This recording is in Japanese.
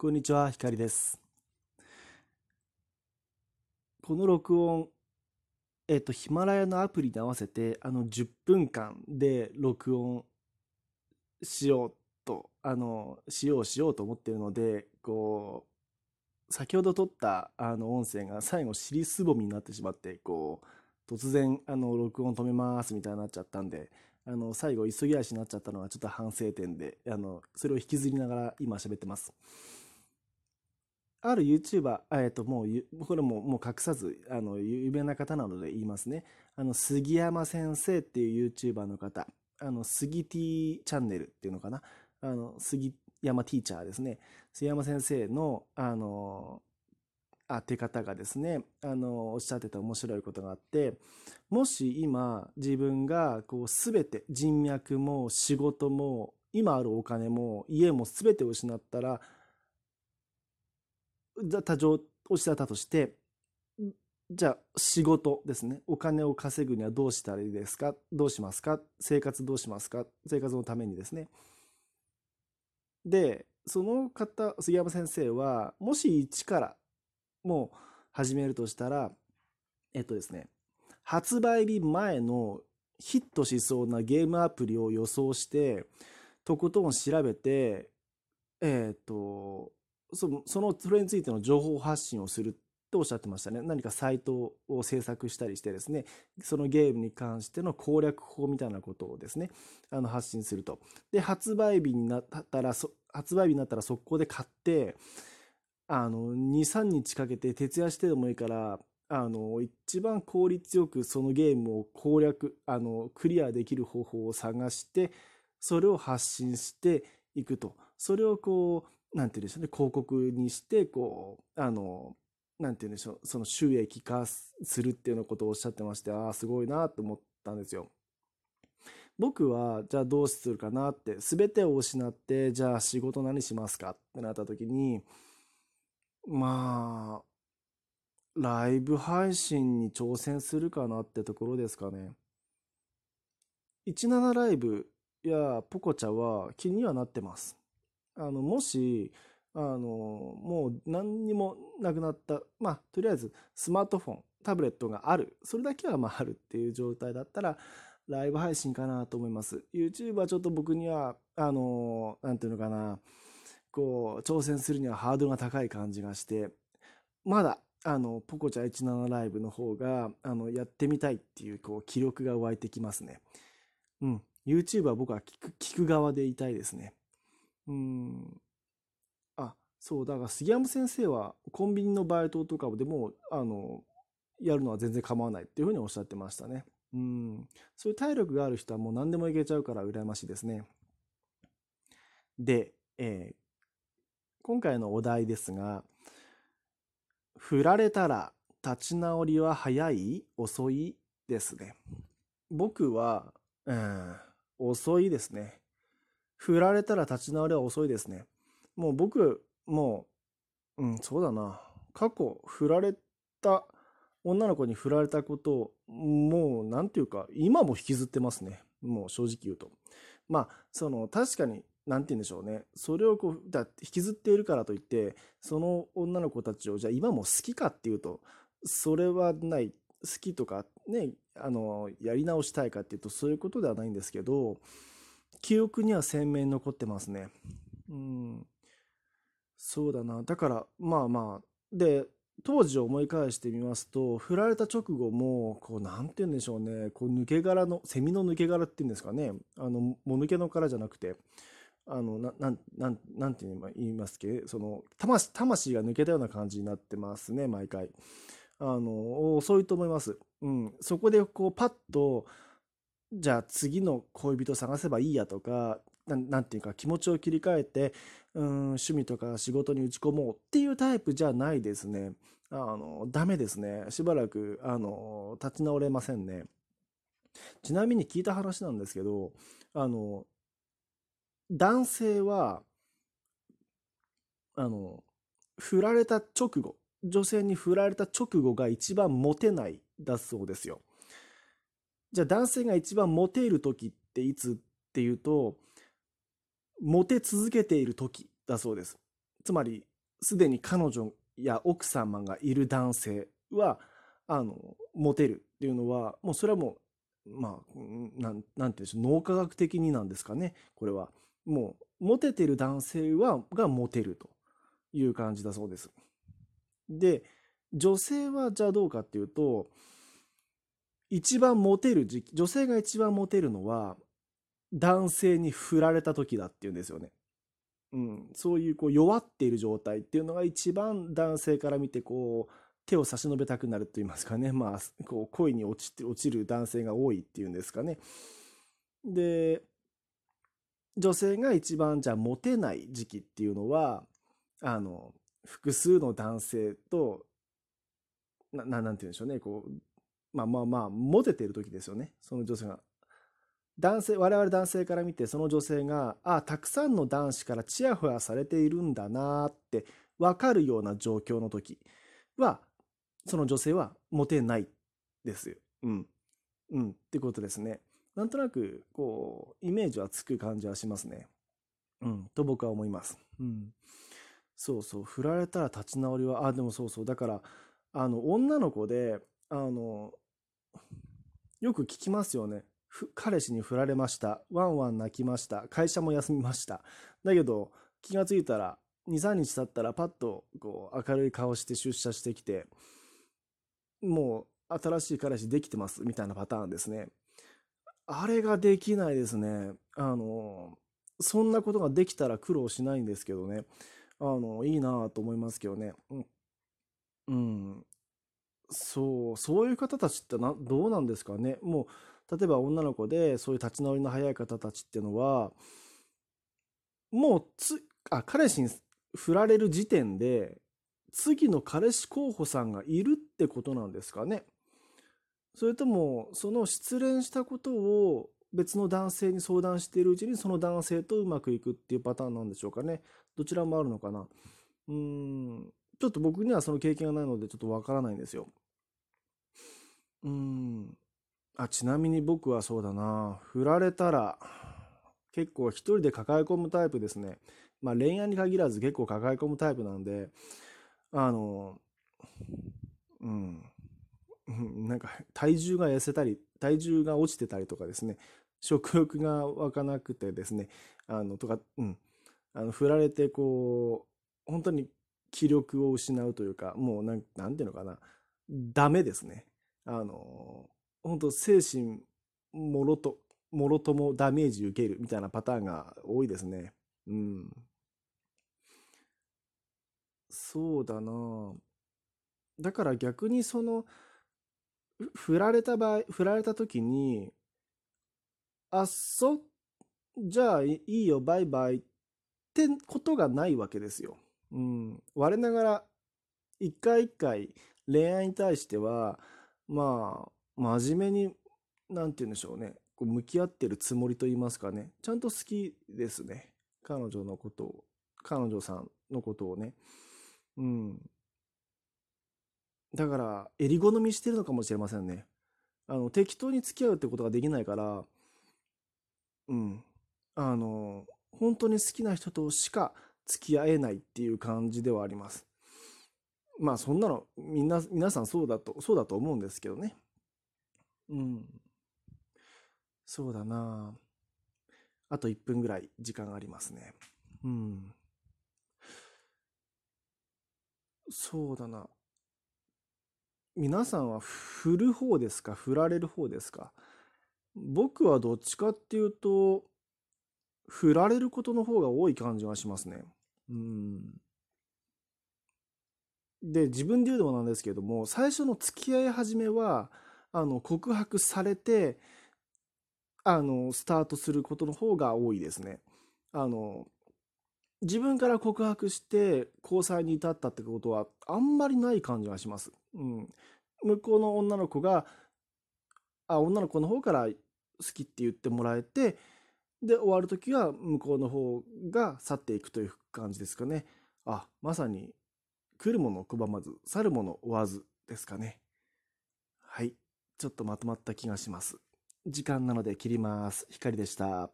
こんにちは、ひかりです。この録音、えっと、ヒマラヤのアプリに合わせて、あの、10分間で録音しようと、あの、しようしようと思ってるので、こう、先ほど撮ったあの音声が最後尻すぼみになってしまって、こう、突然、あの、録音止めますみたいになっちゃったんで、あの、最後急ぎ足になっちゃったのはちょっと反省点で、あの、それを引きずりながら今喋ってます。ある YouTuber、えっと、もう、これももう隠さず、あの、有名な方なので言いますね。あの、杉山先生っていう YouTuber の方、あの、杉 T チャンネルっていうのかな。あの、杉山ティーチャーですね。杉山先生の、あの、あ、って方がですね、あの、おっしゃってた面白いことがあって、もし今自分がこうすべて人脈も仕事も今あるお金も家もすべて失ったら、多状落ちたとして、じゃあ仕事ですね。お金を稼ぐにはどうしたらいいですか？どうしますか？生活どうしますか？生活のためにですね。で、その方、杉山先生は、もし一からもう始めるとしたら、えっとですね、発売日前のヒットしそうなゲームアプリを予想して、とことん調べて、えっと、その、その、それについての情報発信をするとおっしゃってましたね。何かサイトを制作したりしてですね、そのゲームに関しての攻略法みたいなことをですね、あの発信すると。で、発売日になったら、そ発売日になったら速攻で買って、あの、2、3日かけて徹夜してでもいいから、あの、一番効率よくそのゲームを攻略、あの、クリアできる方法を探して、それを発信していくと。それをこう、なんて言うんでしょうね、広告にして、こう、あの、なんて言うんでしょう、その収益化するっていうようなことをおっしゃってまして、ああ、すごいなと思ったんですよ。僕は、じゃあどうするかなって、すべてを失って、じゃあ仕事何しますかってなった時に、まあ、ライブ配信に挑戦するかなってところですかね。17ライブやポコチャは気にはなってます。あの、もし、あの、もう何にもなくなった、まあ、とりあえずスマートフォン、タブレットがある、それだけはまああるっていう状態だったら、ライブ配信かなと思います。YouTube はちょっと僕には、あの、なんていうのかな、こう、挑戦するにはハードルが高い感じがして、まだ、あの、ポコチャ17ライブの方が、あの、やってみたいっていう、こう、気力が湧いてきますね。うん。YouTube は僕は聞く、聞く側でいたいですね。うん。あ、そう、だから杉山先生はコンビニのバイトとかでも、あの、やるのは全然構わないっていうふうにおっしゃってましたね。うん。そういう体力がある人はもう何でもいけちゃうから羨ましいですね。で、えー今回のお題ですが、振られたら立ち直りは早い？遅い？ですね。僕は、うん、遅いですね。振られたら立ち直りは遅いですね。もう僕、もう、うん、そうだな。過去、振られた、女の子に振られたことを、もう、なんていうか、今も引きずってますね。もう正直言うと。まあ、その、確かに、なんて言うんでしょうね。それをこう、だ引きずっているからといって、その女の子たちを、じゃあ今も好きかっていうと、それはない。好きとか、ね、あの、やり直したいかっていうと、そういうことではないんですけど、記憶には鮮明に残ってますね。うん。そうだな。だから、まあまあ、で、当時を思い返してみますと、振られた直後も、こう、なんて言うんでしょうね、こう、抜け殻の、セミの抜け殻っていうんですかね、あの、もぬけの殻じゃなくて、あの、な、なん、なん、なんて言いますっけ、その、魂、魂が抜けたような感じになってますね、毎回。あの、遅いと思います。うん。そこで、こう、パッと、じゃあ次の恋人探せばいいやとか、なん、なんていうか気持ちを切り替えて、うん、趣味とか仕事に打ち込もうっていうタイプじゃないですね。あの、ダメですね。しばらく、あの、立ち直れませんね。ちなみに聞いた話なんですけど、あの、男性は、あの、振られた直後、女性に振られた直後が一番モテないだそうですよ。じゃあ男性が一番モテる時っていつっていうと、モテ続けている時だそうです。つまり、すでに彼女や奥様がいる男性は、あの、モテるっていうのは、もうそれはもう、まあ、なん、なんて言うんでしょう、脳科学的になんですかね、これは。もう、モテてる男性は、がモテるという感じだそうです。で、女性はじゃあどうかっていうと、一番モテる時期、女性が一番モテるのは、男性に振られた時だっていうんですよね。うん、そういうこう弱っている状態っていうのが一番男性から見てこう手を差し伸べたくなると言いますかね、まあ、こう恋に落ちて落ちる男性が多いっていうんですかね。で女性が一番じゃあモテない時期っていうのはあの複数の男性とななんて言うんでしょうねこうまあまあまあモテてる時ですよねその女性が男性、我々男性から見てその女性が、ああたくさんの男子からチヤホヤされているんだなって分かるような状況の時は、その女性はモテないですよ。うん。うん。ってことですね。なんとなく、こう、イメージはつく感じはしますね。うん。と僕は思います。うん。そうそう。振られたら立ち直りは、あ、でもそうそう。だから、あの、女の子で、あの、よく聞きますよね。彼氏に振られました。ワンワン泣きました。会社も休みました。だけど、気がついたら、2、3日経ったらパッとこう明るい顔して出社してきて、もう新しい彼氏できてますみたいなパターンですね。あれができないですね。あの、そんなことができたら苦労しないんですけどね。あの、いいなと思いますけどね。うん。うん。そう、そういう方たちってな、どうなんですかね。もう、例えば女の子でそういう立ち直りの早い方たちっていうのは、もうつ、あ、彼氏に振られる時点で、次の彼氏候補さんがいるってことなんですかね。それとも、その失恋したことを別の男性に相談しているうちにその男性とうまくいくっていうパターンなんでしょうかね。どちらもあるのかな。うーん。ちょっと僕にはその経験がないのでちょっとわからないんですよ。うん。あ、ちなみに僕はそうだな。振られたら、結構一人で抱え込むタイプですね。まあ恋愛に限らず結構抱え込むタイプなんで、あの、うん。なんか体重が痩せたり、体重が落ちてたりとかですね、食欲が湧かなくてですね、あの、とか、うん。あの、振られてこう、本当に気力を失うというか、もうなん、なんていうのかな。ダメですね。あの、本当精神もろと、もろともダメージ受けるみたいなパターンが多いですね。うん。そうだなだから逆にその、振られた場合、振られた時に、あっそ、じゃあいいよ、バイバイってことがないわけですよ。うん。我ながら、一回一回恋愛に対しては、まあ、真面目に、なんて言うんでしょうね。こう向き合ってるつもりと言いますかね。ちゃんと好きですね。彼女のことを、彼女さんのことをね。うん。だから、襟好みしてるのかもしれませんね。あの、適当に付き合うってことができないから、うん。あの、本当に好きな人としか付き合えないっていう感じではあります。まあそんなのみんな皆さんそうだとそうだと思うんですけどね。うん。そうだなあと1分ぐらい時間ありますね。うん。そうだな。皆さんは振る方ですか？振られる方ですか？僕はどっちかっていうと、振られることの方が多い感じがしますね。うん。で、自分で言うのもなんですけれども、最初の付き合い始めは、あの、告白されて、あの、スタートすることの方が多いですね。あの、自分から告白して交際に至ったってことはあんまりない感じがします。うん。向こうの女の子が、あ、女の子の方から好きって言ってもらえて、で、終わるときは向こうの方が去っていくという感じですかね。あ、まさに、来るもの拒まず、去るもの追わずですかね。はい。ちょっとまとまった気がします。時間なので切ります。光でした。